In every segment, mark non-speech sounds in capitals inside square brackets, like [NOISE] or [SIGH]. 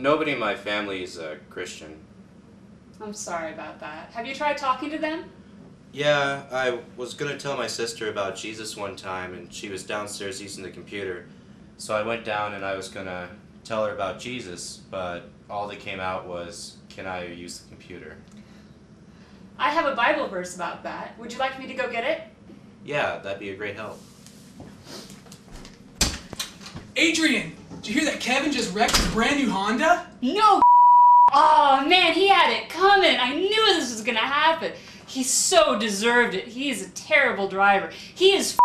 nobody in my family is a Christian. I'm sorry about that. Have you tried talking to them? Yeah, I was gonna tell my sister about Jesus one time, and she was downstairs using the computer. So I went down and I was gonna tell her about Jesus, but all that came out was, Can I use the computer? I have a Bible verse about that. Would you like me to go get it? Yeah, that'd be a great help. Adrian, did you hear that Kevin just wrecked his brand new Honda? No. Oh man, he had it coming. I knew this was gonna happen. He so deserved it. He is a terrible driver. He is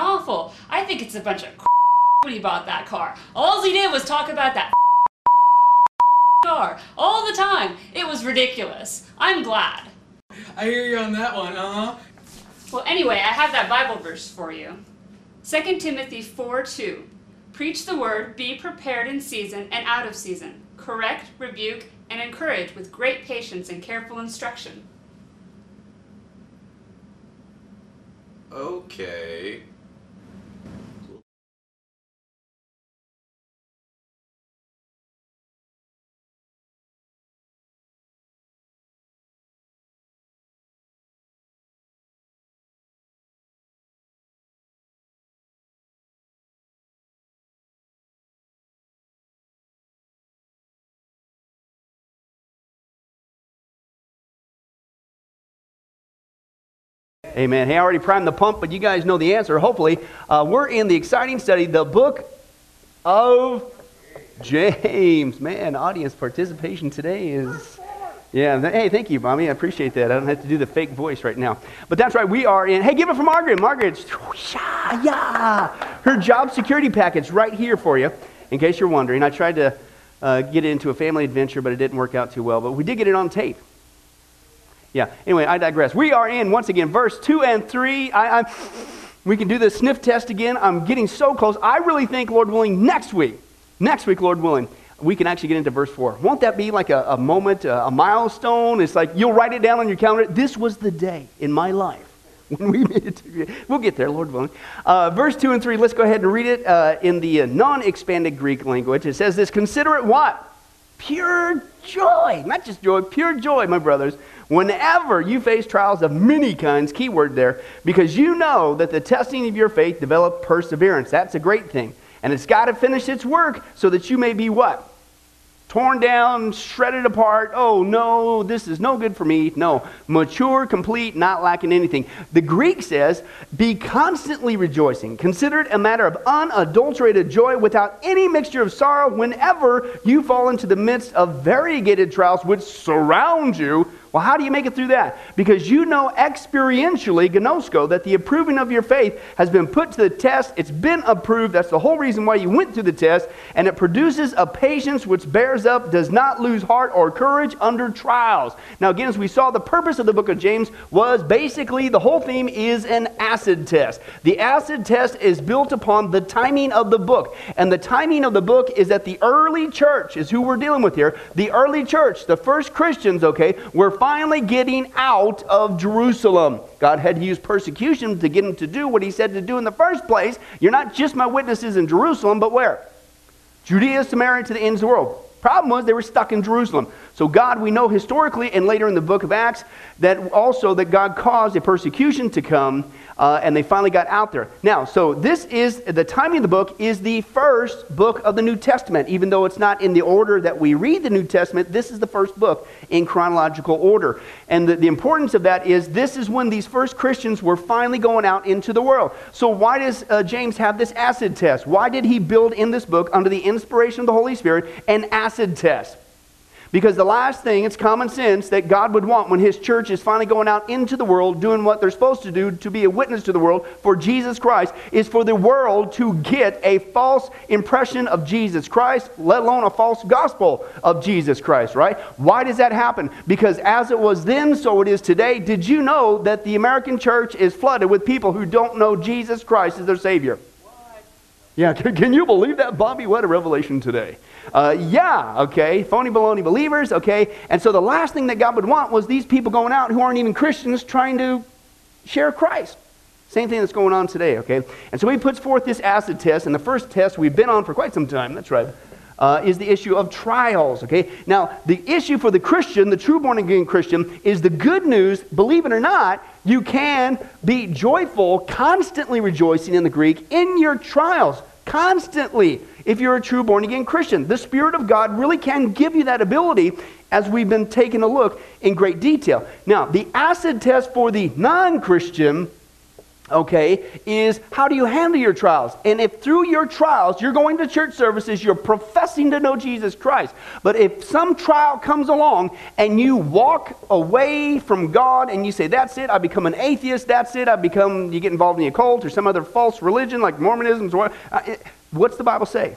awful. I think it's a bunch of [LAUGHS] when he bought that car. All he did was talk about that [LAUGHS] car all the time. It was ridiculous. I'm glad. I hear you on that one, uh huh. Well, anyway, I have that Bible verse for you. 2 Timothy 4 2. Preach the word, be prepared in season and out of season. Correct, rebuke, and encourage with great patience and careful instruction. Okay. Amen. Hey, I already primed the pump, but you guys know the answer, hopefully. Uh, we're in the exciting study, the book of James. Man, audience participation today is. Yeah, hey, thank you, Mommy. I appreciate that. I don't have to do the fake voice right now. But that's right, we are in. Hey, give it for Margaret. Margaret, yeah. Her job security package right here for you, in case you're wondering. I tried to uh, get into a family adventure, but it didn't work out too well. But we did get it on tape. Yeah, anyway, I digress. We are in, once again, verse 2 and 3. I, I, we can do the sniff test again. I'm getting so close. I really think, Lord willing, next week, next week, Lord willing, we can actually get into verse 4. Won't that be like a, a moment, a, a milestone? It's like you'll write it down on your calendar. This was the day in my life [LAUGHS] when we made it we'll get there lord willing uh, verse 2 and 3 let's go ahead and read it uh, in the uh, non-expanded greek language it says this consider it what pure joy not just joy pure joy my brothers whenever you face trials of many kinds, keyword there, because you know that the testing of your faith develop perseverance. That's a great thing. And it's got to finish its work so that you may be what? Torn down, shredded apart. Oh, no, this is no good for me. No, mature, complete, not lacking anything. The Greek says, be constantly rejoicing. Consider it a matter of unadulterated joy without any mixture of sorrow whenever you fall into the midst of variegated trials which surround you well, how do you make it through that? Because you know experientially, gnosko, that the approving of your faith has been put to the test. It's been approved. That's the whole reason why you went through the test. And it produces a patience which bears up, does not lose heart or courage under trials. Now, again, as we saw, the purpose of the book of James was basically the whole theme is an acid test. The acid test is built upon the timing of the book. And the timing of the book is that the early church is who we're dealing with here. The early church, the first Christians, okay, were finally getting out of Jerusalem. God had to use persecution to get him to do what he said to do in the first place. You're not just my witnesses in Jerusalem, but where? Judea, Samaria, to the ends of the world. Problem was they were stuck in Jerusalem. So God, we know historically and later in the book of Acts that also that God caused a persecution to come uh, and they finally got out there. Now, so this is the timing of the book is the first book of the New Testament, even though it's not in the order that we read the New Testament. This is the first book in chronological order, and the, the importance of that is this is when these first Christians were finally going out into the world. So why does uh, James have this acid test? Why did he build in this book under the inspiration of the Holy Spirit an acid test? Because the last thing, it's common sense that God would want when His church is finally going out into the world, doing what they're supposed to do to be a witness to the world for Jesus Christ, is for the world to get a false impression of Jesus Christ, let alone a false gospel of Jesus Christ, right? Why does that happen? Because as it was then, so it is today. Did you know that the American church is flooded with people who don't know Jesus Christ as their Savior? Yeah, can, [LAUGHS] can you believe that, Bobby? What a revelation today. Uh, yeah, okay, phony baloney believers, okay. And so the last thing that God would want was these people going out who aren't even Christians trying to share Christ. Same thing that's going on today, okay? And so he puts forth this acid test, and the first test we've been on for quite some time, that's right. uh, is the issue of trials. Okay, now the issue for the Christian, the true born again Christian, is the good news. Believe it or not, you can be joyful, constantly rejoicing in the Greek in your trials, constantly. If you're a true born again Christian, the Spirit of God really can give you that ability as we've been taking a look in great detail. Now, the acid test for the non Christian okay, is how do you handle your trials? And if through your trials you're going to church services, you're professing to know Jesus Christ, but if some trial comes along and you walk away from God and you say, that's it, I become an atheist, that's it, I become, you get involved in the occult or some other false religion like Mormonism, or uh, what's the Bible say?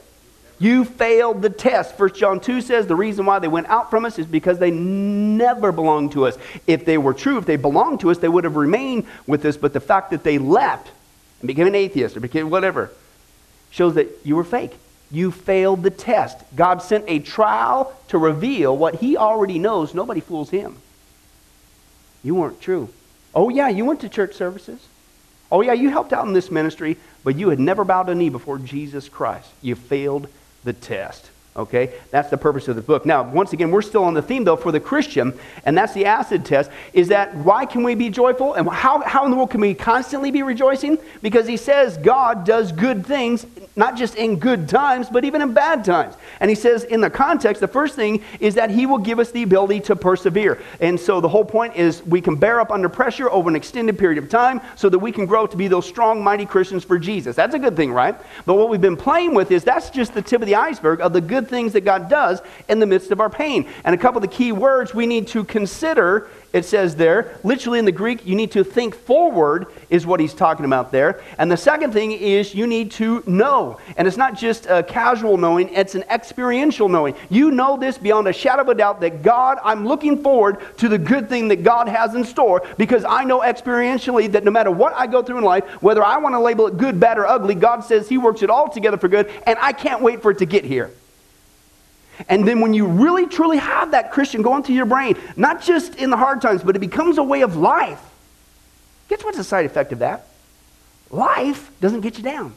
You failed the test. 1 John 2 says the reason why they went out from us is because they never belonged to us. If they were true, if they belonged to us, they would have remained with us. But the fact that they left and became an atheist or became whatever shows that you were fake. You failed the test. God sent a trial to reveal what He already knows. Nobody fools Him. You weren't true. Oh, yeah, you went to church services. Oh, yeah, you helped out in this ministry, but you had never bowed a knee before Jesus Christ. You failed the test. Okay? That's the purpose of the book. Now, once again, we're still on the theme, though, for the Christian, and that's the acid test, is that why can we be joyful? And how, how in the world can we constantly be rejoicing? Because he says God does good things, not just in good times, but even in bad times. And he says, in the context, the first thing is that he will give us the ability to persevere. And so the whole point is we can bear up under pressure over an extended period of time so that we can grow to be those strong, mighty Christians for Jesus. That's a good thing, right? But what we've been playing with is that's just the tip of the iceberg of the good things that God does in the midst of our pain. And a couple of the key words we need to consider it says there, literally in the Greek, you need to think forward, is what he's talking about there. And the second thing is you need to know. And it's not just a casual knowing, it's an experiential knowing. You know this beyond a shadow of a doubt that God, I'm looking forward to the good thing that God has in store because I know experientially that no matter what I go through in life, whether I want to label it good, bad, or ugly, God says He works it all together for good, and I can't wait for it to get here. And then when you really truly have that Christian going through your brain, not just in the hard times, but it becomes a way of life. Guess what's the side effect of that? Life doesn't get you down.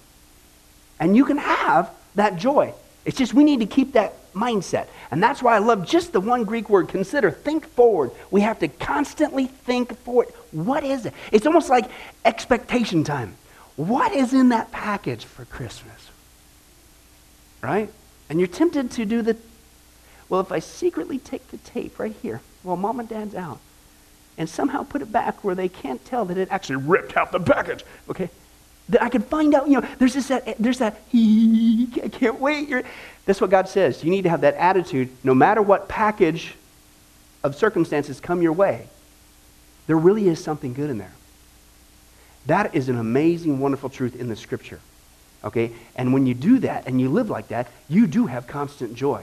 And you can have that joy. It's just we need to keep that mindset. And that's why I love just the one Greek word consider, think forward. We have to constantly think forward. What is it? It's almost like expectation time. What is in that package for Christmas? Right? And you're tempted to do the, well, if I secretly take the tape right here while mom and dad's out and somehow put it back where they can't tell that it actually ripped out the package, okay? That I can find out, you know, there's this, that, there's that, [LAUGHS] I can't wait. You're, that's what God says. You need to have that attitude no matter what package of circumstances come your way. There really is something good in there. That is an amazing, wonderful truth in the scripture. Okay? And when you do that and you live like that, you do have constant joy.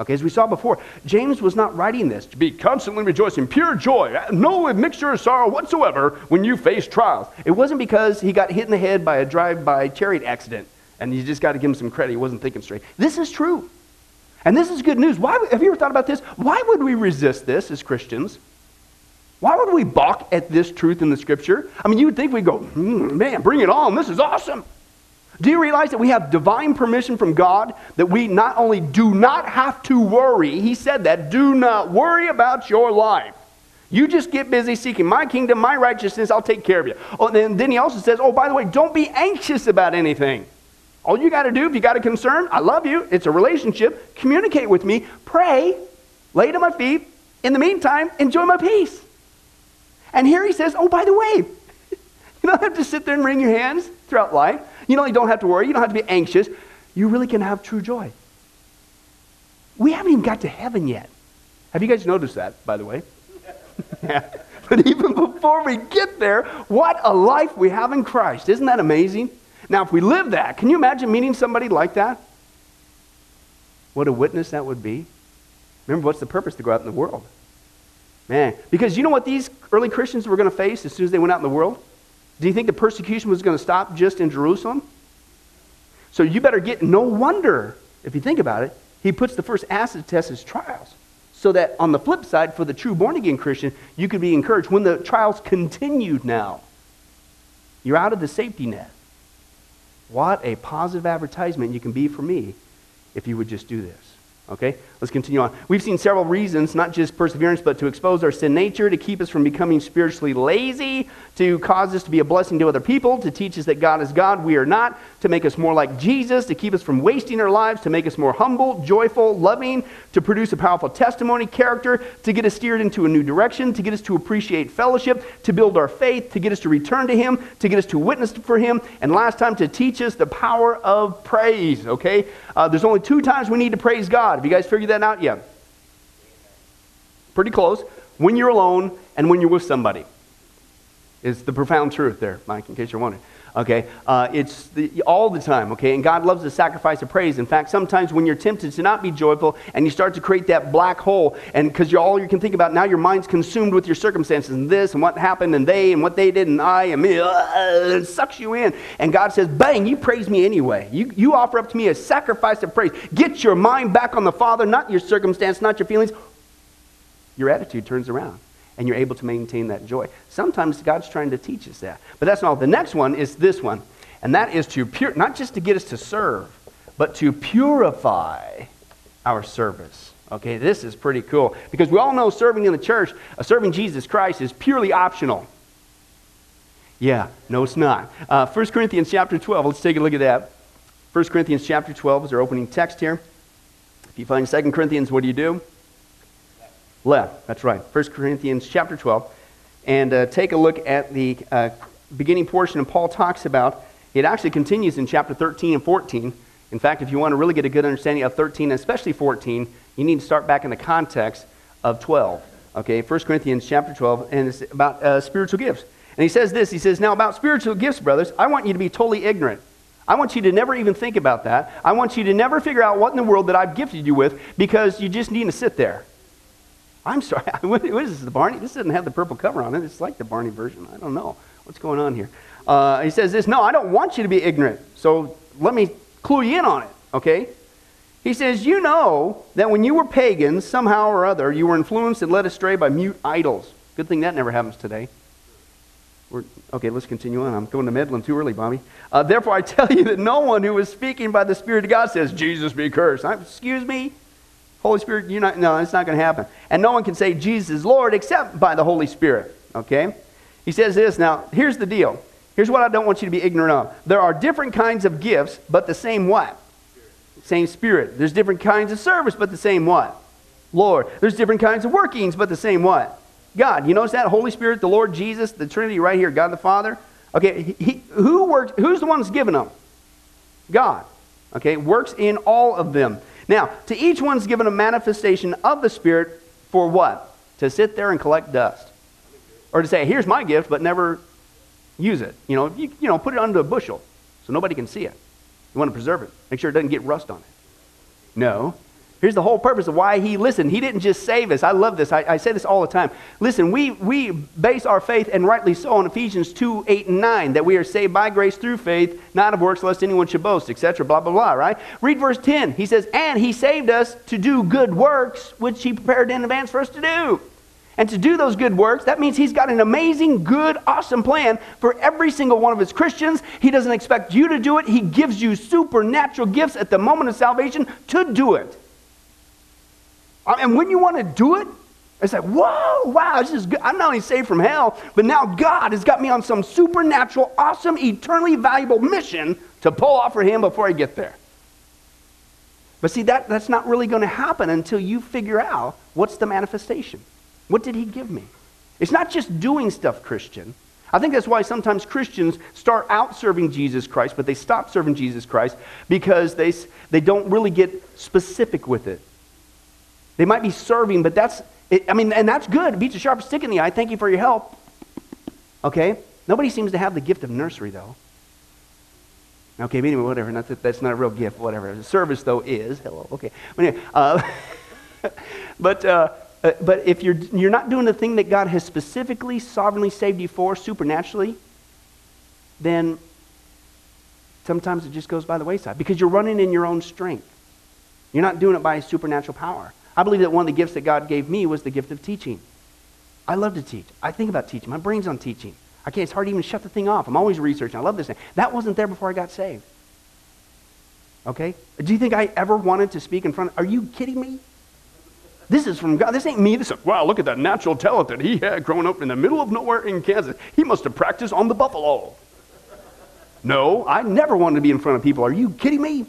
Okay, as we saw before, James was not writing this to be constantly rejoicing, pure joy, no mixture of sorrow whatsoever when you face trials. It wasn't because he got hit in the head by a drive-by chariot accident and you just got to give him some credit. He wasn't thinking straight. This is true. And this is good news. Why, have you ever thought about this? Why would we resist this as Christians? Why would we balk at this truth in the scripture? I mean, you would think we'd go, mm, man, bring it on. This is awesome. Do you realize that we have divine permission from God that we not only do not have to worry, He said that, do not worry about your life. You just get busy seeking my kingdom, my righteousness, I'll take care of you. Oh, and then he also says, oh, by the way, don't be anxious about anything. All you got to do, if you got a concern, I love you, it's a relationship, communicate with me, pray, lay to my feet. In the meantime, enjoy my peace. And here he says, oh, by the way, [LAUGHS] you don't have to sit there and wring your hands throughout life. You know, you don't have to worry. You don't have to be anxious. You really can have true joy. We haven't even got to heaven yet. Have you guys noticed that, by the way? [LAUGHS] yeah. But even before we get there, what a life we have in Christ. Isn't that amazing? Now, if we live that, can you imagine meeting somebody like that? What a witness that would be. Remember, what's the purpose to go out in the world? Man, because you know what these early Christians were going to face as soon as they went out in the world? Do you think the persecution was going to stop just in Jerusalem? So you better get, no wonder, if you think about it, he puts the first acid test as trials. So that on the flip side, for the true born again Christian, you could be encouraged. When the trials continued now, you're out of the safety net. What a positive advertisement you can be for me if you would just do this. Okay, let's continue on. We've seen several reasons, not just perseverance, but to expose our sin nature, to keep us from becoming spiritually lazy, to cause us to be a blessing to other people, to teach us that God is God, we are not, to make us more like Jesus, to keep us from wasting our lives, to make us more humble, joyful, loving, to produce a powerful testimony, character, to get us steered into a new direction, to get us to appreciate fellowship, to build our faith, to get us to return to Him, to get us to witness for Him, and last time, to teach us the power of praise. Okay? Uh, there's only two times we need to praise God. Have you guys figured that out yet? Pretty close. When you're alone and when you're with somebody. Is the profound truth there, Mike, in case you're wondering. Okay? Uh, it's the, all the time, okay? And God loves the sacrifice of praise. In fact, sometimes when you're tempted to not be joyful and you start to create that black hole, and because you all you can think about now, your mind's consumed with your circumstances and this and what happened and they and what they did and I and me, uh, it sucks you in. And God says, bang, you praise me anyway. You, you offer up to me a sacrifice of praise. Get your mind back on the Father, not your circumstance, not your feelings. Your attitude turns around and you're able to maintain that joy. Sometimes God's trying to teach us that. But that's not all. The next one is this one, and that is to pure, not just to get us to serve, but to purify our service. Okay, this is pretty cool because we all know serving in the church, uh, serving Jesus Christ is purely optional. Yeah, no, it's not. Uh, 1 Corinthians chapter 12, let's take a look at that. 1 Corinthians chapter 12 is our opening text here. If you find 2 Corinthians, what do you do? Left, that's right. 1 Corinthians chapter 12. And uh, take a look at the uh, beginning portion, and Paul talks about, it actually continues in chapter 13 and 14. In fact, if you want to really get a good understanding of 13, especially 14, you need to start back in the context of 12. Okay, 1 Corinthians chapter 12, and it's about uh, spiritual gifts. And he says this He says, Now, about spiritual gifts, brothers, I want you to be totally ignorant. I want you to never even think about that. I want you to never figure out what in the world that I've gifted you with because you just need to sit there. I'm sorry. [LAUGHS] What is this? The Barney? This doesn't have the purple cover on it. It's like the Barney version. I don't know what's going on here. Uh, he says this. No, I don't want you to be ignorant. So let me clue you in on it. Okay. He says, You know that when you were pagans, somehow or other, you were influenced and led astray by mute idols. Good thing that never happens today. We're, okay, let's continue on. I'm going to meddling too early, Bobby. Uh, Therefore, I tell you that no one who is speaking by the Spirit of God says, Jesus be cursed. I, excuse me? Holy Spirit, you're not, no, it's not going to happen. And no one can say Jesus is Lord except by the Holy Spirit. Okay? He says this. Now, here's the deal. Here's what I don't want you to be ignorant of. There are different kinds of gifts, but the same what? Same Spirit. There's different kinds of service, but the same what? Lord. There's different kinds of workings, but the same what? God. You notice that? Holy Spirit, the Lord Jesus, the Trinity right here, God the Father. Okay, he, who works, who's the one that's given them? God. Okay, works in all of them. Now, to each one's given a manifestation of the Spirit for what? To sit there and collect dust. Or to say, here's my gift, but never use it. You know, you, you know, put it under a bushel so nobody can see it. You want to preserve it. Make sure it doesn't get rust on it. No. Here's the whole purpose of why he listened. He didn't just save us. I love this. I, I, say this all the time. Listen, we, we base our faith, and rightly so, on Ephesians 2 8 and 9, that we are saved by grace through faith, not of works, lest anyone should boast, etc., blah, blah, blah, right? Read verse 10. He says, And he saved us to do good works, which he prepared in advance for us to do. And to do those good works, that means he's got an amazing, good, awesome plan for every single one of his Christians. He doesn't expect you to do it, he gives you supernatural gifts at the moment of salvation to do it. And when you want to do it, it's like, whoa, wow, this is good. I'm not only saved from hell, but now God has got me on some supernatural, awesome, eternally valuable mission to pull off for Him before I get there. But see, that, that's not really going to happen until you figure out what's the manifestation. What did He give me? It's not just doing stuff, Christian. I think that's why sometimes Christians start out serving Jesus Christ, but they stop serving Jesus Christ because they, they don't really get specific with it. They might be serving, but that's, it, I mean, and that's good. Beats a sharp stick in the eye. Thank you for your help. Okay? Nobody seems to have the gift of nursery, though. Okay, but anyway, whatever. Not that, that's not a real gift, whatever. The service, though, is. Hello. Okay. But, anyway, uh, [LAUGHS] but, uh, uh, but if you're, you're not doing the thing that God has specifically, sovereignly saved you for, supernaturally, then sometimes it just goes by the wayside because you're running in your own strength. You're not doing it by supernatural power. I believe that one of the gifts that God gave me was the gift of teaching. I love to teach. I think about teaching. My brain's on teaching. I can't, it's hard to even shut the thing off. I'm always researching. I love this thing. That wasn't there before I got saved. Okay? Do you think I ever wanted to speak in front of, are you kidding me? This is from God. This ain't me. This is, wow, look at that natural talent that he had growing up in the middle of nowhere in Kansas. He must have practiced on the buffalo. No, I never wanted to be in front of people. Are you kidding me?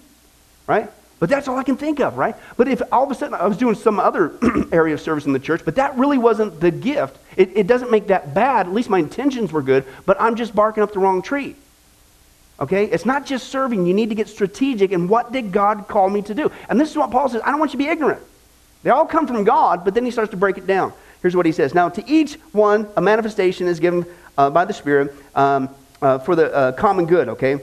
Right? But that's all I can think of, right? But if all of a sudden I was doing some other [CLEARS THROAT] area of service in the church, but that really wasn't the gift, it, it doesn't make that bad. At least my intentions were good, but I'm just barking up the wrong tree. Okay? It's not just serving. You need to get strategic in what did God call me to do? And this is what Paul says I don't want you to be ignorant. They all come from God, but then he starts to break it down. Here's what he says Now, to each one, a manifestation is given uh, by the Spirit um, uh, for the uh, common good, okay?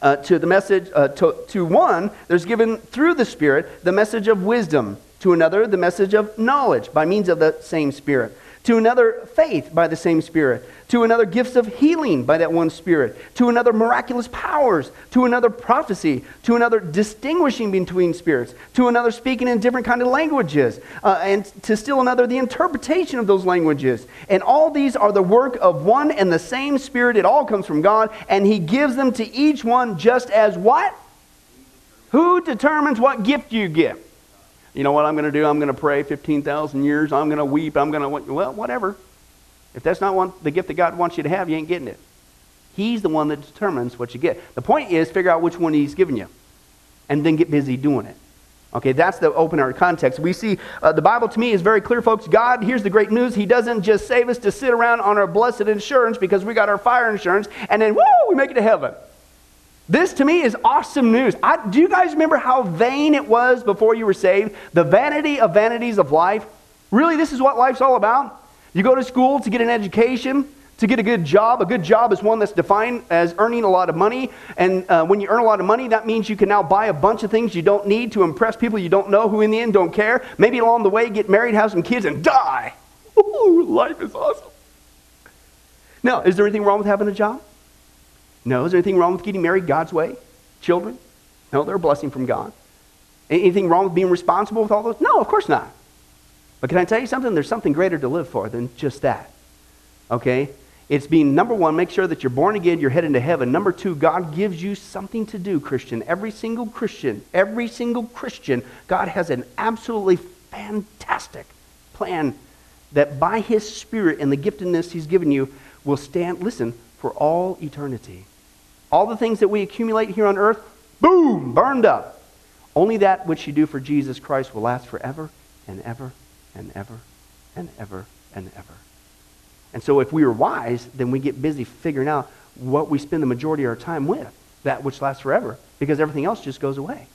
Uh, to the message, uh, to, to one, there's given through the Spirit the message of wisdom. To another, the message of knowledge by means of the same Spirit to another faith by the same Spirit, to another gifts of healing by that one Spirit, to another miraculous powers, to another prophecy, to another distinguishing between spirits, to another speaking in different kind of languages, uh, and to still another the interpretation of those languages. And all these are the work of one and the same Spirit. It all comes from God, and He gives them to each one just as what? Who determines what gift you get? You know what I'm going to do? I'm going to pray 15,000 years. I'm going to weep. I'm going to, well, whatever. If that's not one, the gift that God wants you to have, you ain't getting it. He's the one that determines what you get. The point is, figure out which one He's given you and then get busy doing it. Okay, that's the open our context. We see uh, the Bible to me is very clear, folks. God, here's the great news. He doesn't just save us to sit around on our blessed insurance because we got our fire insurance and then, woo, we make it to heaven. This to me is awesome news. I, do you guys remember how vain it was before you were saved? The vanity of vanities of life. Really, this is what life's all about? You go to school to get an education, to get a good job. A good job is one that's defined as earning a lot of money. And uh, when you earn a lot of money, that means you can now buy a bunch of things you don't need to impress people you don't know who, in the end, don't care. Maybe along the way, get married, have some kids, and die. [LAUGHS] Ooh, life is awesome. Now, is there anything wrong with having a job? No. Is there anything wrong with getting married God's way? Children? No, they're a blessing from God. Anything wrong with being responsible with all those? No, of course not. But can I tell you something? There's something greater to live for than just that. Okay? It's being, number one, make sure that you're born again, you're heading to heaven. Number two, God gives you something to do, Christian. Every single Christian, every single Christian, God has an absolutely fantastic plan that by His Spirit and the giftedness He's given you will stand, listen, for all eternity. All the things that we accumulate here on earth, boom, burned up. Only that which you do for Jesus Christ will last forever and ever and ever and ever and ever. And so if we are wise, then we get busy figuring out what we spend the majority of our time with, that which lasts forever, because everything else just goes away.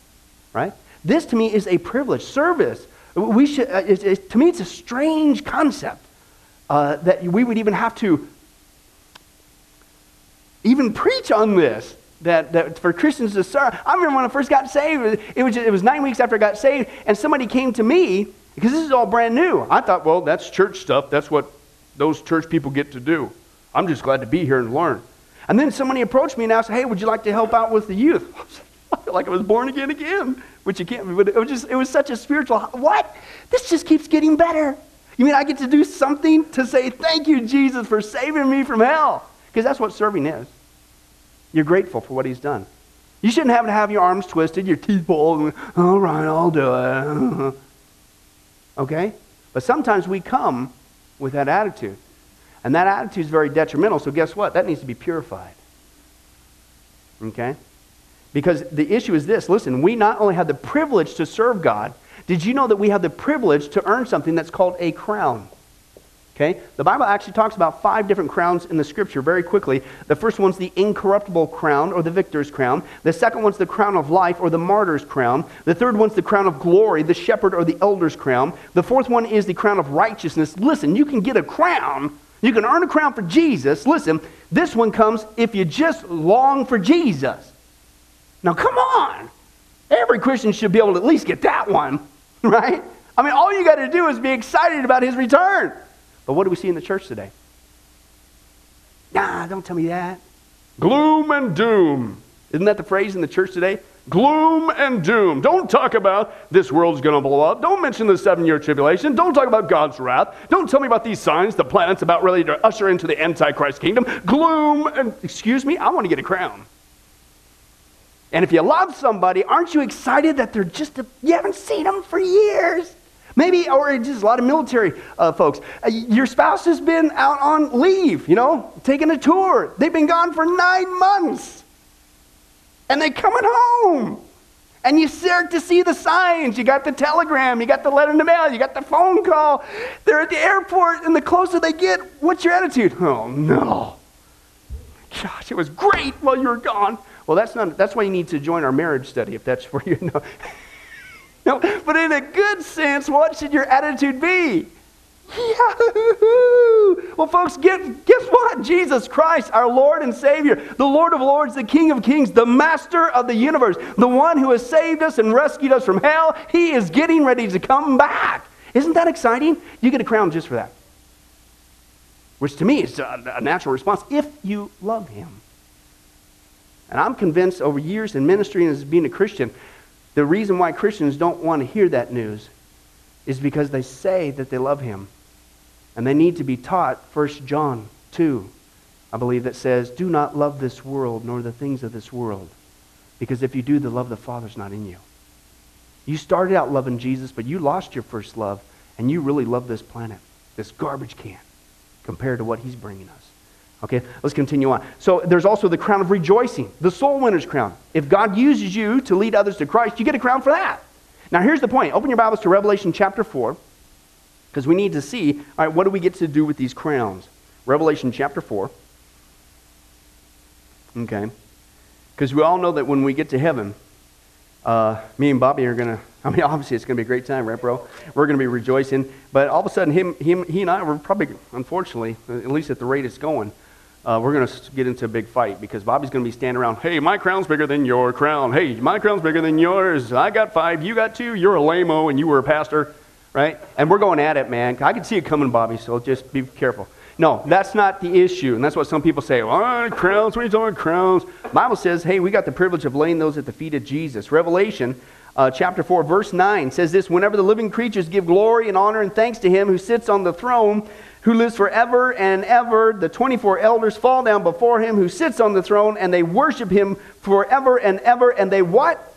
Right? This to me is a privilege. Service. We should, uh, to me, it's a strange concept uh, that we would even have to even preach on this. That, that for Christians to serve. I remember when I first got saved, it was, just, it was nine weeks after I got saved, and somebody came to me, because this is all brand new. I thought, well, that's church stuff. That's what those church people get to do. I'm just glad to be here and learn. And then somebody approached me and asked, hey, would you like to help out with the youth? [LAUGHS] I feel like I was born again again, which you can't, but it was just, it was such a spiritual, what? This just keeps getting better. You mean I get to do something to say, thank you, Jesus, for saving me from hell? Because that's what serving is. You're grateful for what he's done. You shouldn't have to have your arms twisted, your teeth pulled, all right, I'll do it. [LAUGHS] okay? But sometimes we come with that attitude. And that attitude is very detrimental, so guess what? That needs to be purified. Okay? Because the issue is this listen, we not only have the privilege to serve God, did you know that we have the privilege to earn something that's called a crown? Okay? The Bible actually talks about five different crowns in the scripture very quickly. The first one's the incorruptible crown or the victor's crown. The second one's the crown of life or the martyr's crown. The third one's the crown of glory, the shepherd or the elder's crown. The fourth one is the crown of righteousness. Listen, you can get a crown. You can earn a crown for Jesus. Listen, this one comes if you just long for Jesus. Now, come on. Every Christian should be able to at least get that one, [LAUGHS] right? I mean, all you got to do is be excited about his return. But what do we see in the church today? Nah, don't tell me that. Gloom and doom. Isn't that the phrase in the church today? Gloom and doom. Don't talk about this world's going to blow up. Don't mention the seven year tribulation. Don't talk about God's wrath. Don't tell me about these signs the planet's about ready to usher into the Antichrist kingdom. Gloom and, excuse me, I want to get a crown. And if you love somebody, aren't you excited that they're just, a, you haven't seen them for years? Maybe, or just a lot of military uh, folks. Uh, your spouse has been out on leave, you know, taking a tour. They've been gone for nine months. And they're coming home. And you start to see the signs. You got the telegram, you got the letter in the mail, you got the phone call. They're at the airport, and the closer they get, what's your attitude? Oh, no. Gosh, it was great while you were gone. Well, that's not that's why you need to join our marriage study if that's [LAUGHS] where you know. No, but in a good sense, what should your attitude be? Yahoo! [LAUGHS] Well, folks, get, guess what? Jesus Christ, our Lord and Savior, the Lord of Lords, the King of Kings, the Master of the universe, the one who has saved us and rescued us from hell, He is getting ready to come back. Isn't that exciting? You get a crown just for that. Which to me is a, a natural response if you love Him. And I'm convinced over years in ministry and as being a Christian, the reason why Christians don't want to hear that news is because they say that they love him. And they need to be taught 1 John 2, I believe, that says, Do not love this world nor the things of this world. Because if you do, the love of the Father's not in you. You started out loving Jesus, but you lost your first love, and you really love this planet, this garbage can, compared to what he's bringing us. Okay, let's continue on. So there's also the crown of rejoicing, the soul winner's crown. If God uses you to lead others to Christ, you get a crown for that. Now here's the point. Open your Bibles to Revelation chapter 4, because we need to see, all right, what do we get to do with these crowns? Revelation chapter 4. Okay. Because we all know that when we get to heaven, uh, me and Bobby are going [LAUGHS] to, I mean, obviously it's going to be a great time, right, bro? We're going to be rejoicing. But all of a sudden, him, him, he and I were probably, unfortunately, at least at the rate it's going, uh, we're going to get into a big fight because Bobby's going to be standing around, hey, my crown's bigger than your crown. Hey, my crown's bigger than yours. I got five, you got two, you're a lame and you were a pastor, right? And we're going at it, man. I can see it coming, Bobby, so just be careful. No, that's not the issue. And that's what some people say. Oh, crowns, what are you talking crowns? Bible says, hey, we got the privilege of laying those at the feet of Jesus. Revelation uh, chapter 4, verse 9 says this Whenever the living creatures give glory and honor and thanks to him who sits on the throne, who lives forever and ever. The 24 elders fall down before him who sits on the throne and they worship him forever and ever. And they what?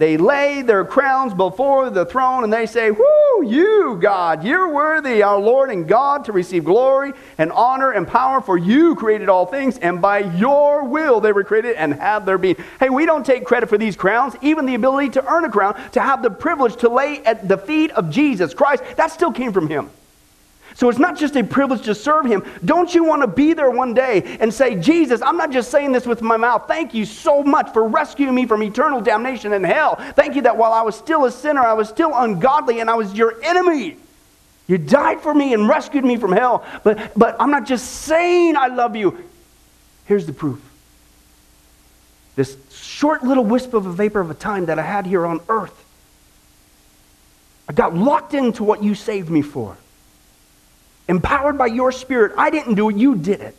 They lay their crowns before the throne and they say, Whoo, you, God, you're worthy, our Lord and God, to receive glory and honor and power, for you created all things, and by your will they were created and have their being. Hey, we don't take credit for these crowns, even the ability to earn a crown, to have the privilege to lay at the feet of Jesus Christ. That still came from him. So it's not just a privilege to serve Him. Don't you want to be there one day and say, Jesus, I'm not just saying this with my mouth. Thank you so much for rescuing me from eternal damnation in hell. Thank you that while I was still a sinner, I was still ungodly, and I was your enemy. You died for me and rescued me from hell. But, but I'm not just saying I love you. Here's the proof this short little wisp of a vapor of a time that I had here on earth. I got locked into what you saved me for empowered by your spirit. I didn't do it, you did it.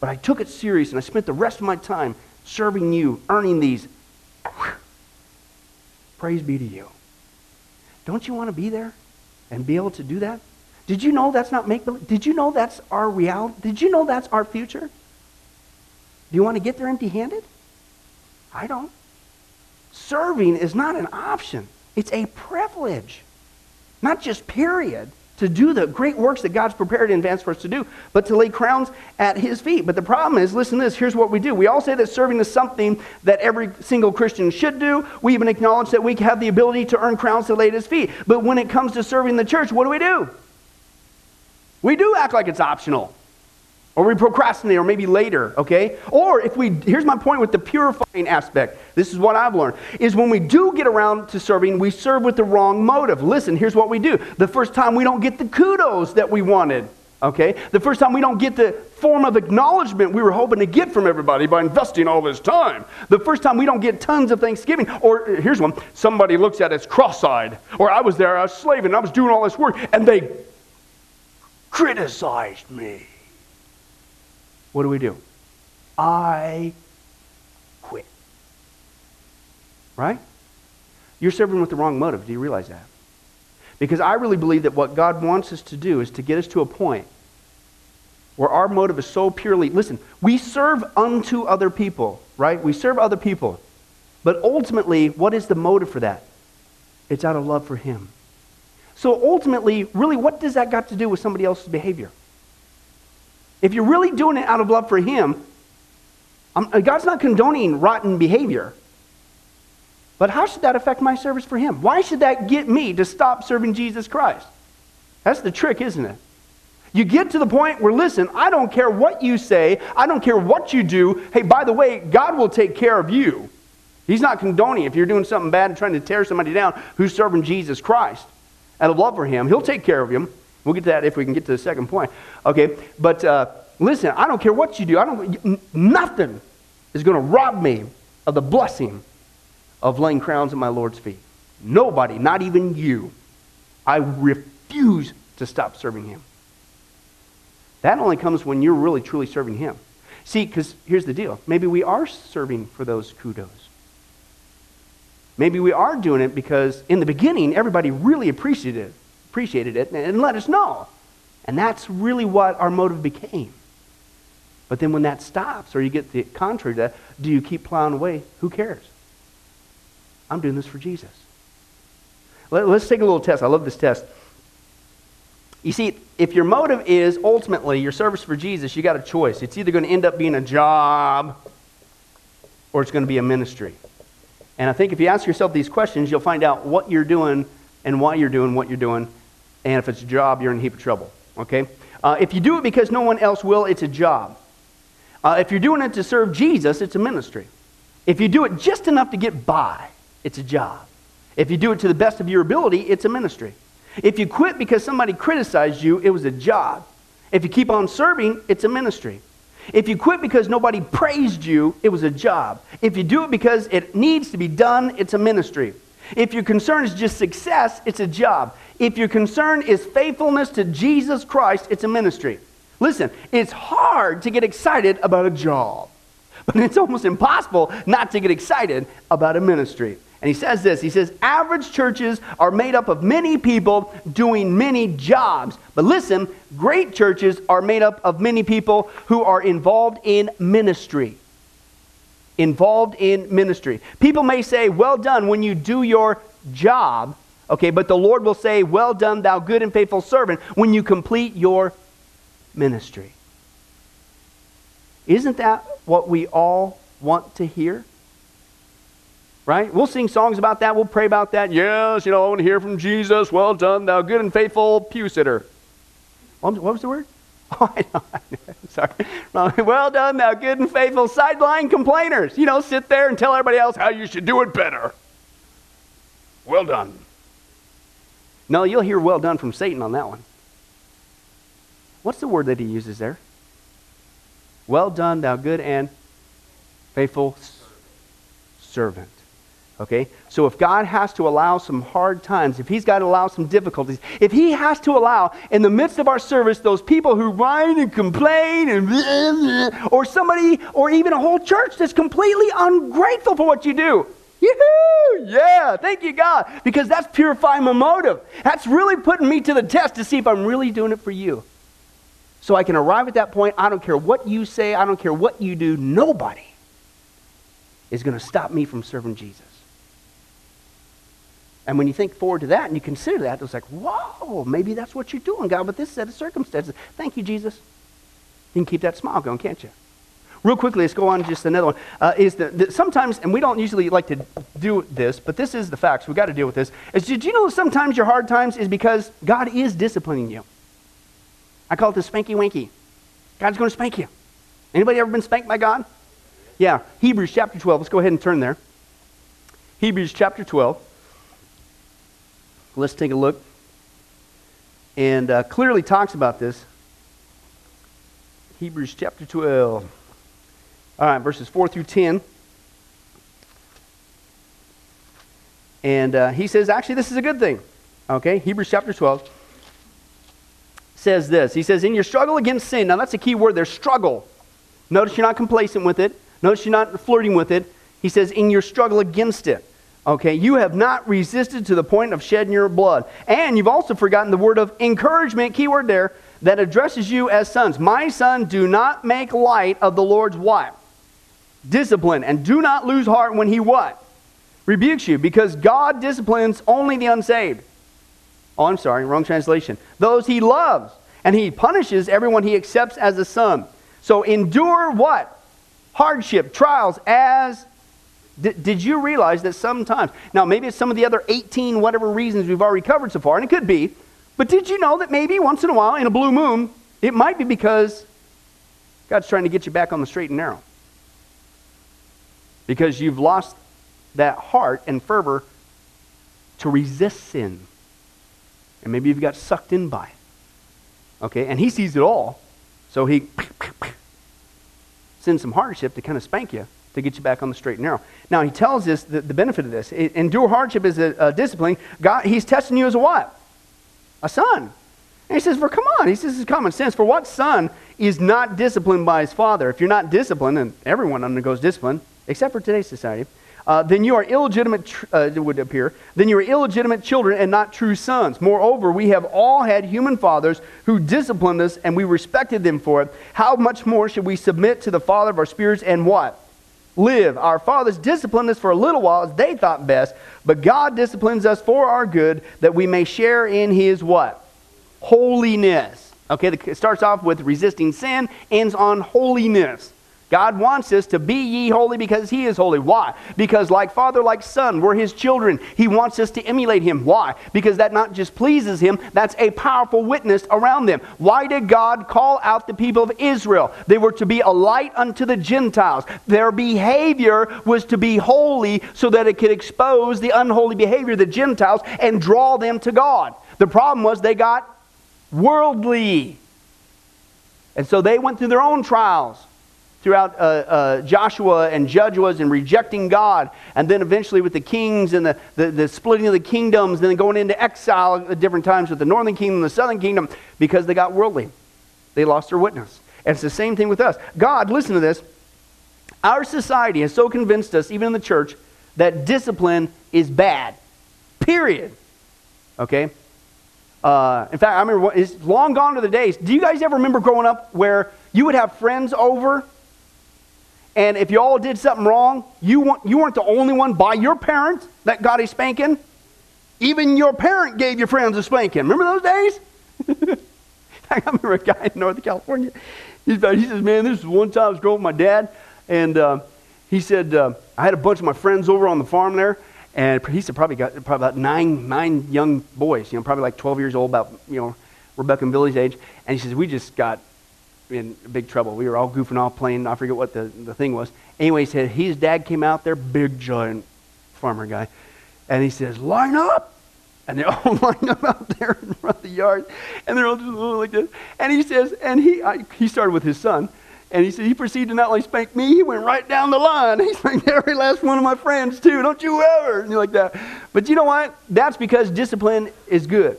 But I took it serious and I spent the rest of my time serving you, earning these. Praise be to you. Don't you want to be there and be able to do that? Did you know that's not make believe? Did you know that's our reality? Did you know that's our future? Do you want to get there empty handed? I don't. Serving is not an option, it's a privilege. Not just period to do the great works that God's prepared in advance for us to do, but to lay crowns at his feet. But the problem is, listen to this, here's what we do. We all say that serving is something that every single Christian should do. We even acknowledge that we have the ability to earn crowns to lay at his feet. But when it comes to serving the church, what do we do? We do act like it's optional. Or we procrastinate, or maybe later, okay? Or if we, here's my point with the purifying aspect. This is what I've learned, is when we do get around to serving, we serve with the wrong motive. Listen, here's what we do. The first time we don't get the kudos that we wanted, okay? The first time we don't get the form of acknowledgement we were hoping to get from everybody by investing all this time. The first time we don't get tons of thanksgiving. Or uh, here's one somebody looks at us cross eyed. Or I was there, I was slaving, I was doing all this work, and they criticized me what do we do? I quit. Right? You're serving with the wrong motive. Do you realize that? Because I really believe that what God wants us to do is to get us to a point where our motive is so purely listen, we serve unto other people, right? We serve other people. But ultimately, what is the motive for that? It's out of love for Him. So ultimately, really, what does that got to do with somebody else's behavior? If you're really doing it out of love for Him, um, God's not condoning rotten behavior. But how should that affect my service for Him? Why should that get me to stop serving Jesus Christ? That's the trick, isn't it? You get to the point where, listen, I don't care what you say, I don't care what you do. Hey, by the way, God will take care of you. He's not condoning if you're doing something bad and trying to tear somebody down who's serving Jesus Christ out of love for Him. He'll take care of him. We'll get to that if we can get to the second point. Okay, but uh, listen, I don't care what you do. I don't. Nothing is going to rob me of the blessing of laying crowns at my Lord's feet. Nobody, not even you. I refuse to stop serving Him. That only comes when you're really truly serving Him. See, because here's the deal. Maybe we are serving for those kudos. Maybe we are doing it because in the beginning, everybody really appreciated it, appreciated it and let us know. And that's really what our motive became. But then when that stops, or you get the contrary to that, do you keep plowing away? Who cares? I'm doing this for Jesus. Let, us take a little test. I love this test. You see, if your motive is ultimately your service for Jesus, you got a choice. It's either going to end up being a job or it's going to be a ministry. And I think if you ask yourself these questions, you'll find out what you're doing and why you're doing what you're doing. And if it's a job, you're in a heap of trouble. Okay? Uh, if you do it because no one else will, it's a job. Uh, if you're doing it to serve Jesus, it's a ministry. If you do it just enough to get by, it's a job. If you do it to the best of your ability, it's a ministry. If you quit because somebody criticized you, it was a job. If you keep on serving, it's a ministry. If you quit because nobody praised you, it was a job. If you do it because it needs to be done, it's a ministry. If your concern is just success, it's a job. If your concern is faithfulness to Jesus Christ, it's a ministry. Listen, it's hard to get excited about a job, [LAUGHS] but it's almost impossible not to get excited about a ministry. And he says this He says, average churches are made up of many people doing many jobs. But listen, great churches are made up of many people who are involved in ministry. Involved in ministry. People may say, well done when you do your job, okay, but the Lord will say, well done, thou good and faithful servant, when you complete your ministry. Isn't that what we all want to hear? right? We'll sing songs about that. We'll pray about that. Yes, you know, I want to hear from Jesus. Well done, thou good and faithful pew sitter. What was the word? [LAUGHS] Oh, I know. [LAUGHS] Sorry. [LAUGHS] Well done, thou good and faithful sideline complainers. You know, sit there and tell everybody else how you should do it better. Well done. No, you'll hear well done from Satan on that one. What's the word that he uses there? Well done, thou good and faithful servant. Okay? So if God has to allow some hard times, if He's got to allow some difficulties, if He has to allow in the midst of our service those people who whine and complain and blah, [LAUGHS] blah, or somebody or even a whole church that's completely ungrateful for what you do. Yoo-hoo! Yeah, thank you, God. Because that's purifying my motive. That's really putting me to the test to see if I'm really doing it for you. So I can arrive at that point. I don't care what you say, I don't care what you do. Nobody is going to stop me from serving Jesus. And when you think forward to that and you consider that, it's like, whoa, maybe that's what you're doing, God, with this set of circumstances. Thank you, Jesus. You can keep that smile going, can't you? Real quickly, let's go on to just another one. Uh, is that, sometimes, and we don't usually like to do this, but this is the facts. We've got to deal with this. Is did you know sometimes your hard times is because God is disciplining you? I call it the spanky wanky. God's going to spank you. Anybody ever been spanked by God? Yeah. Hebrews chapter 12. Let's go ahead and turn there. Hebrews chapter 12. Let's take a look. And uh, clearly talks about this. Hebrews chapter 12. All right, verses 4 through 10. And uh, he says, actually, this is a good thing. Okay, Hebrews chapter 12 says this. He says, In your struggle against sin, now that's a key word there struggle. Notice you're not complacent with it, notice you're not flirting with it. He says, In your struggle against it. Okay, you have not resisted to the point of shedding your blood. And you've also forgotten the word of encouragement, keyword there, that addresses you as sons. My son, do not make light of the Lord's what? Discipline. And do not lose heart when he what? rebukes you because God disciplines only the unsaved. Oh, I'm sorry, wrong translation. Those he loves, and he punishes everyone he accepts as a son. So endure what? Hardship, trials, as. Did, did you realize that sometimes, now maybe it's some of the other 18 whatever reasons we've already covered so far, and it could be, but did you know that maybe once in a while in a blue moon, it might be because God's trying to get you back on the straight and narrow? Because you've lost that heart and fervor to resist sin. And maybe you've got sucked in by it. Okay, and he sees it all. So he sends some hardship to kind of spank you to get you back on the straight and narrow. Now he tells us the, the benefit of this. Endure hardship is a, a discipline. God, he's testing you as a what? A son. And he says, for come on, he says this is common sense. For what son is not disciplined by his father? If you're not disciplined, and everyone undergoes discipline, except for today's society, uh, then you are illegitimate, tr- uh, it would appear, then you are illegitimate children and not true sons. Moreover, we have all had human fathers who disciplined us and we respected them for it. How much more should we submit to the Father of our spirits and what? Live. Our fathers disciplined us for a little while as they thought best, but God disciplines us for our good that we may share in his what? Holiness. Okay, it starts off with resisting sin, ends on holiness. God wants us to be ye holy because He is holy. Why? Because, like Father, like Son, we're His children. He wants us to emulate Him. Why? Because that not just pleases Him, that's a powerful witness around them. Why did God call out the people of Israel? They were to be a light unto the Gentiles. Their behavior was to be holy so that it could expose the unholy behavior of the Gentiles and draw them to God. The problem was they got worldly. And so they went through their own trials throughout uh, uh, Joshua and Judge and rejecting God, and then eventually with the kings and the, the, the, splitting of the kingdoms, and then going into exile at different times with the northern kingdom and the southern kingdom because they got worldly. They lost their witness. And it's the same thing with us. God, listen to this. Our society has so convinced us, even in the church, that discipline is bad. Period. Okay? Uh, in fact, I remember it's long gone to the days. Do you guys ever remember growing up where you would have friends over and if you all did something wrong, you, you weren't the only one by your parent that got a spanking. Even your parent gave your friends a spanking. Remember those days? [LAUGHS] I remember a guy in Northern California. He says, Man, this is one time I was growing with my dad, and uh, he said, uh, I had a bunch of my friends over on the farm there, and he said, probably got probably about nine, nine young boys, you know, probably like 12 years old, about, you know, Rebecca and Billy's age. And he says, We just got in big trouble. We were all goofing off playing. I forget what the, the thing was. Anyway, he said his dad came out there, big giant farmer guy, and he says, "Line up." And they're [LAUGHS] all lined up out there in front of the yard, and they're all just like this. And he says, and he I, he started with his son, and he said he proceeded to not only spank me, he went right down the line. [LAUGHS] He spanked every last one of my friends too. Don't you ever, and like that. But you know what? That's because discipline is good.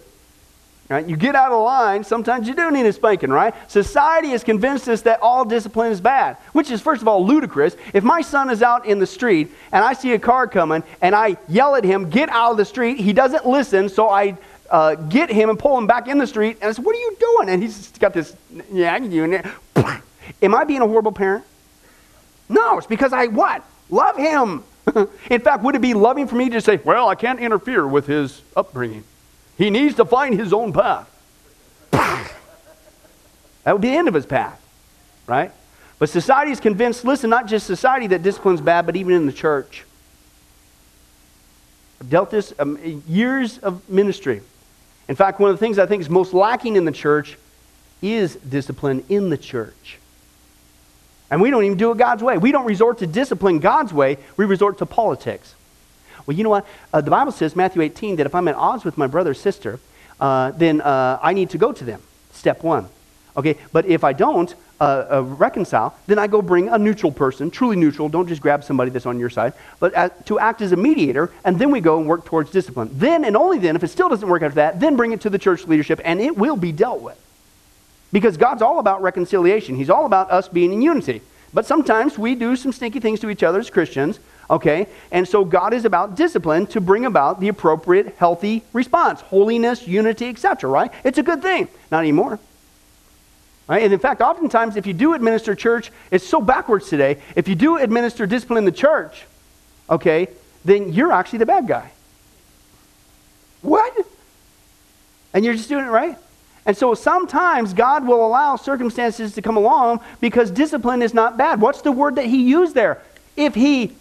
Right? You get out of line, sometimes you do need a spanking, right? Society has convinced us that all discipline is bad, which is, first of all, ludicrous. If my son is out in the street and I see a car coming and I yell at him, get out of the street, he doesn't listen, so I uh, get him and pull him back in the street, and I say, What are you doing? And he's got this, yeah, do it. [LAUGHS] Am I being a horrible parent? No, it's because I what? Love him. [LAUGHS] in fact, would it be loving for me to say, Well, I can't interfere with his upbringing? He needs to find his own path. that would be the end of his path, right? But society is convinced, listen, not just society that discipline's bad, but even in the church. I've dealt this um, years of ministry. In fact, one of the things I think is most lacking in the church is discipline in the church. And we don't even do it God's way. We don't resort to discipline God's way, we resort to politics. Well, you know what? Uh, the Bible says, Matthew 18, that if I'm at odds with my brother or sister, uh, then uh, I need to go to them. Step one. Okay, but if I don't uh, uh, reconcile, then I go bring a neutral person, truly neutral. Don't just grab somebody that's on your side, but to act as a mediator, and then we go and work towards discipline. Then and only then, if it still doesn't work after that, then bring it to the church leadership, and it will be dealt with. Because God's all about reconciliation. He's all about us being in unity. But sometimes we do some stinky things to each other as Christians, Okay? And so God is about discipline to bring about the appropriate healthy response holiness, unity, etc., right? It's a good thing. Not anymore. Right? And in fact, oftentimes, if you do administer church, it's so backwards today. If you do administer discipline in the church, okay, then you're actually the bad guy. What? And you're just doing it right? And so sometimes God will allow circumstances to come along because discipline is not bad. What's the word that he used there? If he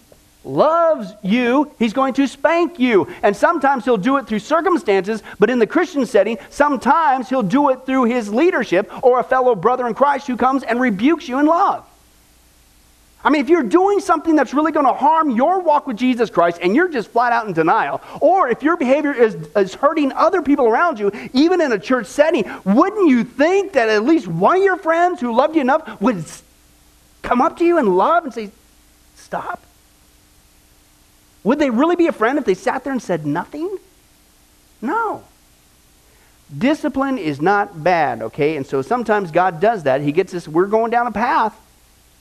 loves you, he's going to spank you. And sometimes he'll do it through circumstances, but in the Christian setting, sometimes he'll do it through his leadership or a fellow brother in Christ who comes and rebukes you in love. I mean, if you're doing something that's really going to harm your walk with Jesus Christ and you're just flat out in denial, or if your behavior is, is hurting other people around you, even in a church setting, wouldn't you think that at least one of your friends who loved you enough would come up to you in love and say, Stop? Would they really be a friend if they sat there and said nothing? No. Discipline is not bad, okay? And so sometimes God does that. He gets us, we're going down a path.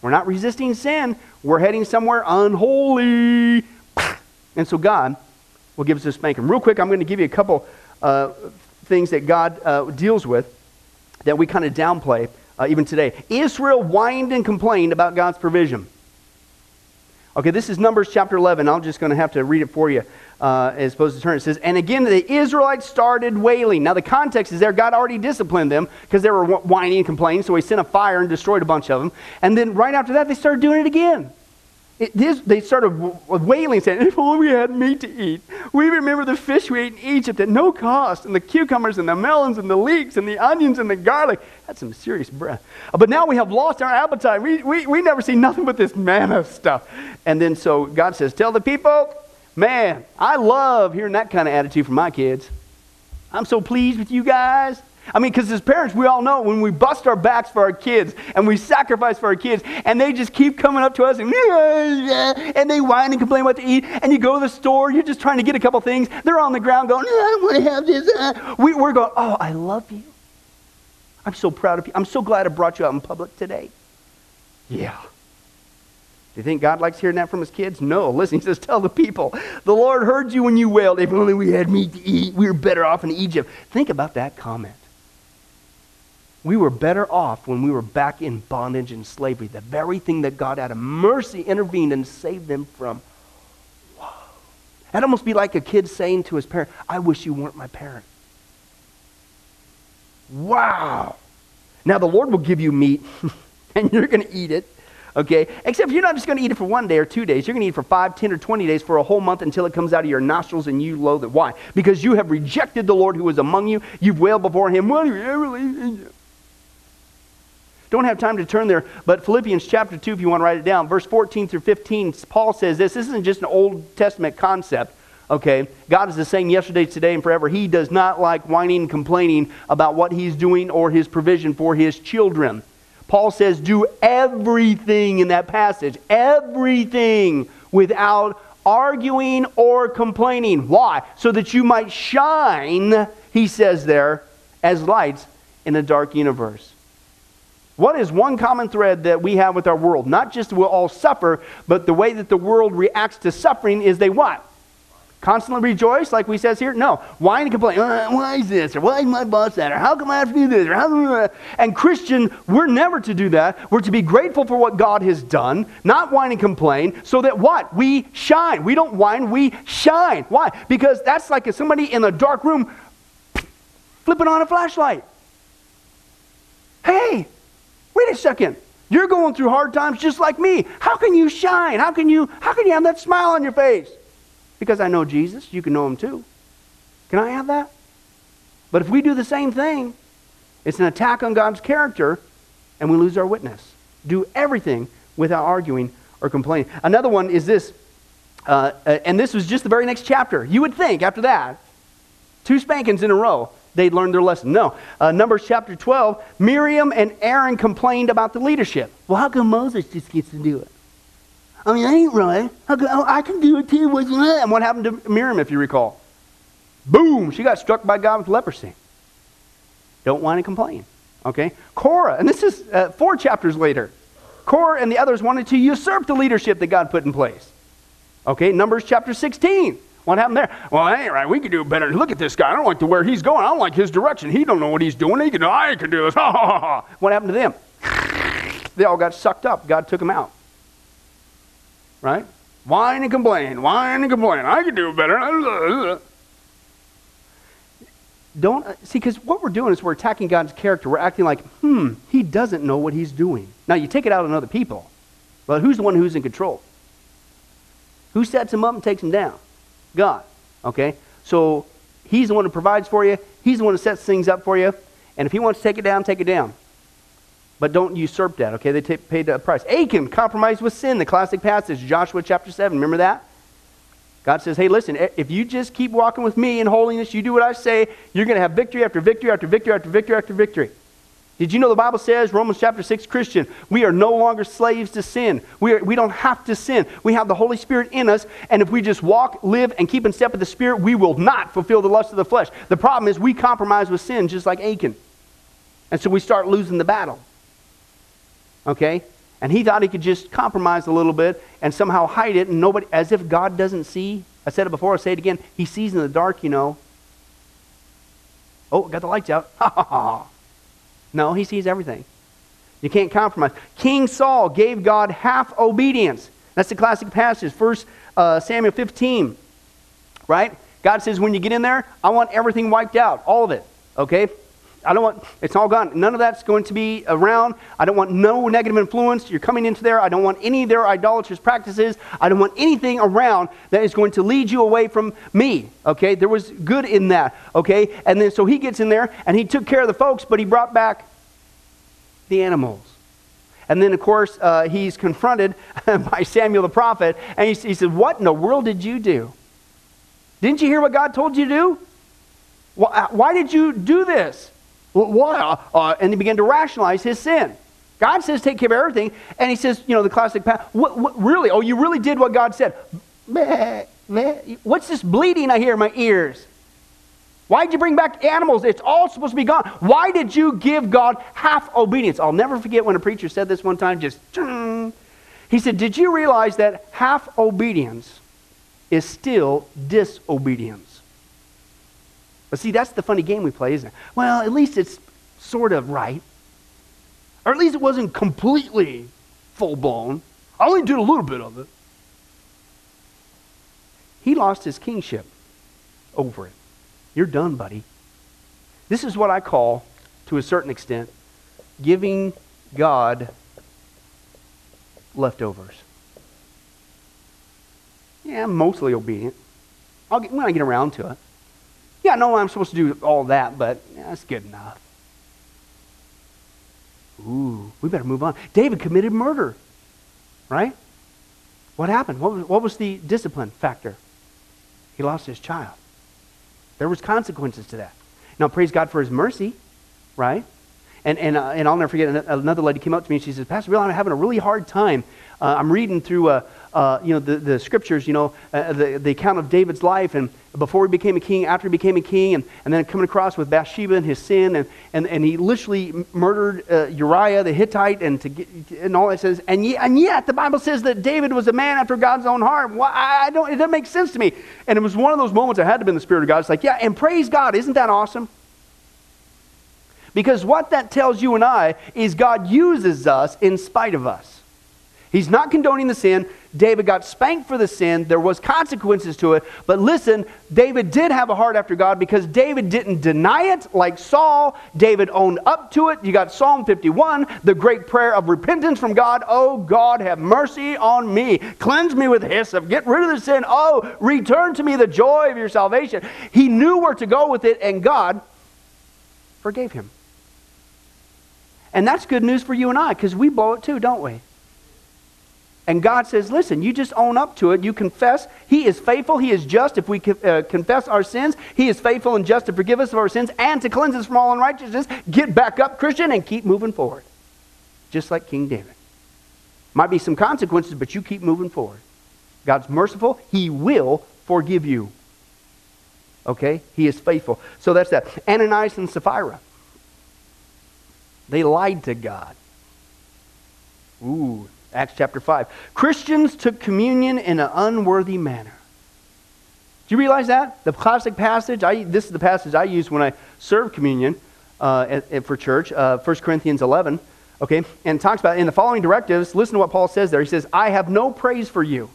We're not resisting sin. We're heading somewhere unholy. And so God will give us a spanking. Real quick, I'm going to give you a couple uh, things that God uh, deals with that we kind of downplay uh, even today. Israel whined and complained about God's provision. Okay, this is Numbers chapter 11. I'm just going to have to read it for you uh, as opposed to turn. It says, And again, the Israelites started wailing. Now, the context is there, God already disciplined them because they were whining and complaining, so he sent a fire and destroyed a bunch of them. And then right after that, they started doing it again. It, this, they started wailing, saying, If only we had meat to eat. We remember the fish we ate in Egypt at no cost, and the cucumbers and the melons and the leeks and the onions and the garlic. That's some serious breath. But now we have lost our appetite. We, we, we never see nothing but this manna stuff. And then so God says, Tell the people, man, I love hearing that kind of attitude from my kids. I'm so pleased with you guys. I mean, because as parents, we all know when we bust our backs for our kids and we sacrifice for our kids, and they just keep coming up to us and, [LAUGHS] and they whine and complain what to eat, and you go to the store, you're just trying to get a couple things. They're on the ground going, I don't want to have this. Uh. We, we're going, oh, I love you. I'm so proud of you. I'm so glad I brought you out in public today. Yeah. Do you think God likes hearing that from his kids? No. Listen, he says, Tell the people, the Lord heard you when you wailed. If only we had meat to eat, we were better off in Egypt. Think about that comment. We were better off when we were back in bondage and slavery. The very thing that God out of mercy intervened and saved them from. Whoa. That'd almost be like a kid saying to his parent, I wish you weren't my parent. Wow. Now the Lord will give you meat, [LAUGHS] and you're going to eat it. Okay? Except you're not just going to eat it for one day or two days. You're going to eat it for five, ten, or 20 days for a whole month until it comes out of your nostrils and you loathe it. Why? Because you have rejected the Lord who is among you. You've wailed before him. Well, you ever don't have time to turn there, but Philippians chapter 2, if you want to write it down, verse 14 through 15, Paul says this. This isn't just an Old Testament concept, okay? God is the same yesterday, today, and forever. He does not like whining and complaining about what he's doing or his provision for his children. Paul says, do everything in that passage, everything without arguing or complaining. Why? So that you might shine, he says there, as lights in a dark universe. What is one common thread that we have with our world? Not just we'll all suffer, but the way that the world reacts to suffering is they what? Constantly rejoice, like we says here? No. Whine and complain. Uh, why is this? Or why is my boss that? Or how come I have to do this? Or how and Christian, we're never to do that. We're to be grateful for what God has done, not whine and complain, so that what? We shine. We don't whine, we shine. Why? Because that's like if somebody in a dark room [SNIFFS] flipping on a flashlight. Hey, Wait a second. You're going through hard times just like me. How can you shine? How can you how can you have that smile on your face? Because I know Jesus, you can know him too. Can I have that? But if we do the same thing, it's an attack on God's character and we lose our witness. Do everything without arguing or complaining. Another one is this, uh, uh and this was just the very next chapter. You would think after that, two spankings in a row, they'd learned their lesson. No. Uh, Numbers chapter 12, Miriam and Aaron complained about the leadership. Well, how come Moses just gets to do it? I mean, I ain't right. Come, oh, I can do it too. And what happened to Miriam, if you recall? Boom! She got struck by God with leprosy. Don't want to complain. Okay? Korah, and this is uh, four chapters later. Korah and the others wanted to usurp the leadership that God put in place. Okay, Numbers chapter 16. What happened there? Well, that ain't right. We can do better. Look at this guy. I don't like the where he's going. I don't like his direction. He don't know what he's doing. He can. I can do this. [LAUGHS] what happened to them? [LAUGHS] They all got sucked up. God took them out. Right? Whine and complain, whine and complain. I could do better. [LAUGHS] Don't uh, see because what we're doing is we're attacking God's character. We're acting like, hmm, he doesn't know what he's doing. Now you take it out on other people, but who's the one who's in control? Who sets him up and takes him down? God. Okay? So he's the one who provides for you, he's the one who sets things up for you, and if he wants to take it down, take it down. But don't usurp that, okay? They t- paid a price. Achan compromised with sin, the classic passage, Joshua chapter 7. Remember that? God says, hey, listen, if you just keep walking with me in holiness, you do what I say, you're going to have victory after victory after victory after victory after victory. Did you know the Bible says, Romans chapter 6, Christian, we are no longer slaves to sin. We, are, we don't have to sin. We have the Holy Spirit in us, and if we just walk, live, and keep in step with the Spirit, we will not fulfill the lust of the flesh. The problem is we compromise with sin just like Achan. And so we start losing the battle. Okay? And he thought he could just compromise a little bit and somehow hide it, and nobody, as if God doesn't see. I said it before, I'll say it again. He sees in the dark, you know. Oh, got the lights out. Ha ha ha. No, he sees everything. You can't compromise. King Saul gave God half obedience. That's the classic passage, 1 uh, Samuel 15. Right? God says, when you get in there, I want everything wiped out, all of it. Okay? I don't want, it's all gone. None of that's going to be around. I don't want no negative influence. You're coming into there. I don't want any of their idolatrous practices. I don't want anything around that is going to lead you away from me. Okay? There was good in that. Okay? And then so he gets in there and he took care of the folks, but he brought back the animals. And then, of course, uh, he's confronted [LAUGHS] by Samuel the prophet, and he, he says, What in the world did you do? Didn't you hear what God told you to do? Why, why did you do this? Why? Uh, uh, and he began to rationalize his sin. God says take care of everything, and he says, you know, the classic path. What, what, really? Oh, you really did what God said. What's this bleeding I hear in my ears? Why did you bring back animals? It's all supposed to be gone. Why did you give God half obedience? I'll never forget when a preacher said this one time, just, he said, Did you realize that half obedience is still disobedience? But see, that's the funny game we play, isn't it? Well, at least it's sort of right. Or at least it wasn't completely full blown. I only did a little bit of it. He lost his kingship over it. You're done, buddy. This is what I call, to a certain extent, giving God leftovers. Yeah, I'm mostly obedient. I'll get, when I get around to it. Yeah, I know I'm supposed to do all that, but that's good enough. Ooh, we better move on. David committed murder, right? What happened? What was, what was the discipline factor? He lost his child. There was consequences to that. Now, praise God for his mercy, right? And, and, uh, and I'll never forget, another lady came up to me and she says, Pastor Bill, I'm having a really hard time. Uh, I'm reading through uh, uh, you know, the, the scriptures, you know, uh, the, the account of David's life and before he became a king, after he became a king, and, and then coming across with Bathsheba and his sin, and, and, and he literally murdered uh, Uriah the Hittite and, to get, and all that says, and yet, and yet the Bible says that David was a man after God's own heart. Well, I don't, it doesn't make sense to me. And it was one of those moments I had to be in the Spirit of God. It's like, yeah, and praise God, isn't that awesome? Because what that tells you and I is God uses us in spite of us. He's not condoning the sin. David got spanked for the sin. There was consequences to it. But listen, David did have a heart after God because David didn't deny it like Saul. David owned up to it. You got Psalm 51, the great prayer of repentance from God. Oh God, have mercy on me. Cleanse me with hyssop. Get rid of the sin. Oh, return to me the joy of your salvation. He knew where to go with it, and God forgave him. And that's good news for you and I because we blow it too, don't we? And God says, listen, you just own up to it. You confess. He is faithful. He is just. If we uh, confess our sins, He is faithful and just to forgive us of our sins and to cleanse us from all unrighteousness. Get back up, Christian, and keep moving forward. Just like King David. Might be some consequences, but you keep moving forward. God's merciful. He will forgive you. Okay? He is faithful. So that's that. Ananias and Sapphira. They lied to God. Ooh, Acts chapter 5. Christians took communion in an unworthy manner. Do you realize that? The classic passage, I, this is the passage I use when I serve communion uh, at, at, for church, uh, 1 Corinthians 11. Okay, and talks about in the following directives, listen to what Paul says there. He says, I have no praise for you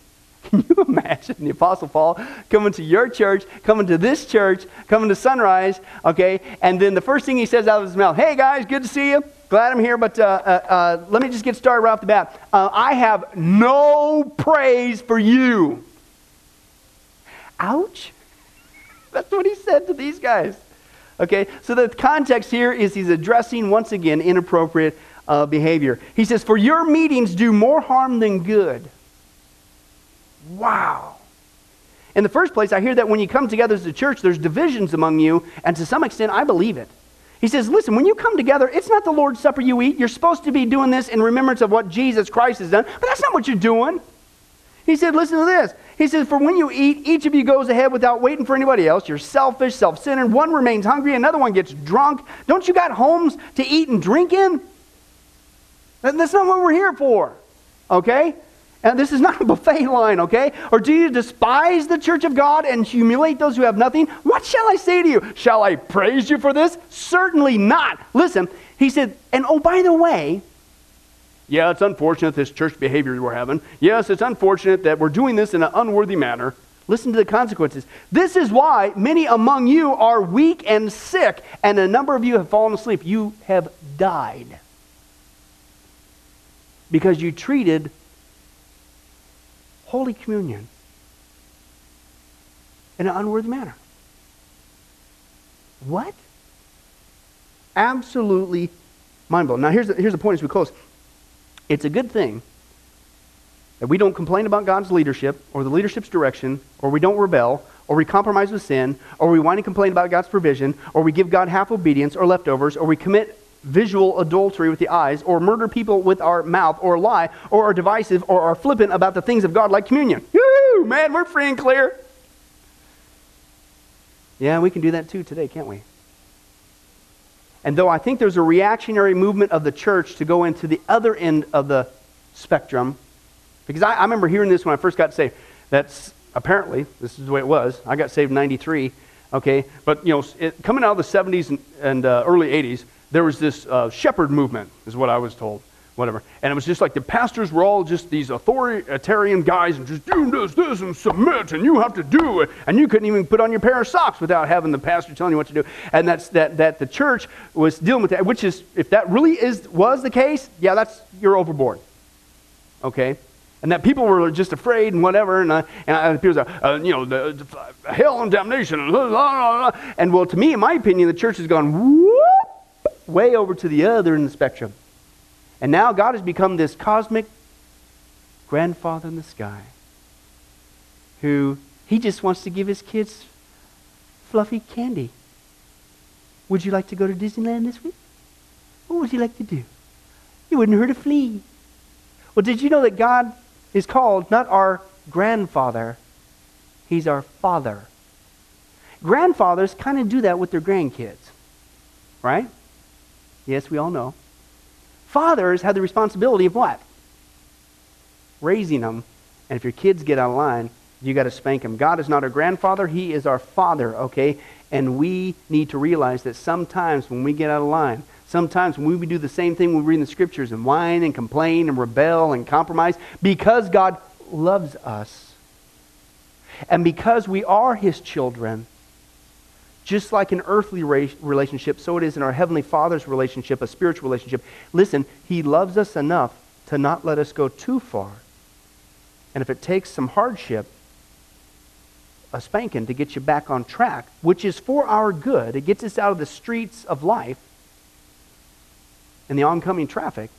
[LAUGHS] Can you imagine the Apostle Paul coming to your church, coming to this church, coming to Sunrise, okay? And then the first thing he says out of his mouth, hey guys, good to see you. Glad I'm here, but uh, uh, uh, let me just get started right off the bat. Uh, I have no praise for you. Ouch. That's what he said to these guys. Okay, so the context here is he's addressing once again inappropriate uh, behavior. He says, For your meetings do more harm than good. Wow. In the first place, I hear that when you come together as a church, there's divisions among you, and to some extent, I believe it. He says, Listen, when you come together, it's not the Lord's Supper you eat. You're supposed to be doing this in remembrance of what Jesus Christ has done, but that's not what you're doing. He said, Listen to this. He says, For when you eat, each of you goes ahead without waiting for anybody else. You're selfish, self centered. One remains hungry, another one gets drunk. Don't you got homes to eat and drink in? That's not what we're here for, okay? And this is not a buffet line, okay? Or do you despise the church of God and humiliate those who have nothing? What shall I say to you? Shall I praise you for this? Certainly not. Listen, he said, and oh, by the way, yeah, it's unfortunate this church behavior we're having. Yes, it's unfortunate that we're doing this in an unworthy manner. Listen to the consequences. This is why many among you are weak and sick, and a number of you have fallen asleep. You have died because you treated Holy Communion in an unworthy manner. What? Absolutely mind blowing. Now, here's the, here's the point as we close. It's a good thing that we don't complain about God's leadership or the leadership's direction, or we don't rebel, or we compromise with sin, or we whine and complain about God's provision, or we give God half obedience or leftovers, or we commit visual adultery with the eyes, or murder people with our mouth, or lie, or are divisive, or are flippant about the things of God like communion. Woo! Man, we're free and clear. Yeah, we can do that too today, can't we? And though I think there's a reactionary movement of the church to go into the other end of the spectrum, because I, I remember hearing this when I first got saved. That's apparently, this is the way it was. I got saved in 93, okay? But, you know, it, coming out of the 70s and, and uh, early 80s, there was this uh, shepherd movement, is what I was told whatever. And it was just like the pastors were all just these authoritarian guys and just do this, this, and submit, and you have to do it. And you couldn't even put on your pair of socks without having the pastor telling you what to do. And that's that that the church was dealing with that, which is if that really is was the case, yeah, that's you're overboard. Okay? And that people were just afraid and whatever, and, uh, and people say, uh, you know, the, the, hell and damnation, and, blah, blah, blah. and well, to me, in my opinion, the church has gone way over to the other end of the spectrum. And now God has become this cosmic grandfather in the sky who he just wants to give his kids fluffy candy. Would you like to go to Disneyland this week? What would you like to do? You wouldn't hurt a flea. Well, did you know that God is called not our grandfather, he's our father? Grandfathers kind of do that with their grandkids, right? Yes, we all know. Fathers have the responsibility of what? Raising them. And if your kids get out of line, you got to spank them. God is not our grandfather, He is our Father, okay? And we need to realize that sometimes when we get out of line, sometimes when we do the same thing we read in the scriptures and whine and complain and rebel and compromise, because God loves us and because we are His children, just like an earthly relationship, so it is in our Heavenly Father's relationship, a spiritual relationship. Listen, He loves us enough to not let us go too far. And if it takes some hardship, a spanking to get you back on track, which is for our good, it gets us out of the streets of life and the oncoming traffic.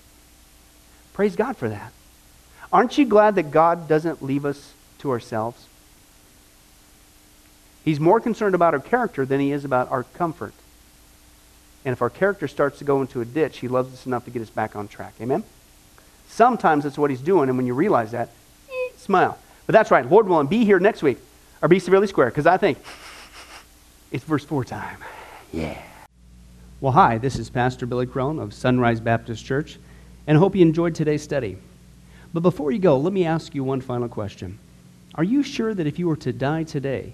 Praise God for that. Aren't you glad that God doesn't leave us to ourselves? He's more concerned about our character than he is about our comfort. And if our character starts to go into a ditch, he loves us enough to get us back on track. Amen? Sometimes that's what he's doing, and when you realize that, eh, smile. But that's right. Lord willing, be here next week, or be severely square, because I think it's verse 4 time. Yeah. Well, hi, this is Pastor Billy Crone of Sunrise Baptist Church, and I hope you enjoyed today's study. But before you go, let me ask you one final question. Are you sure that if you were to die today,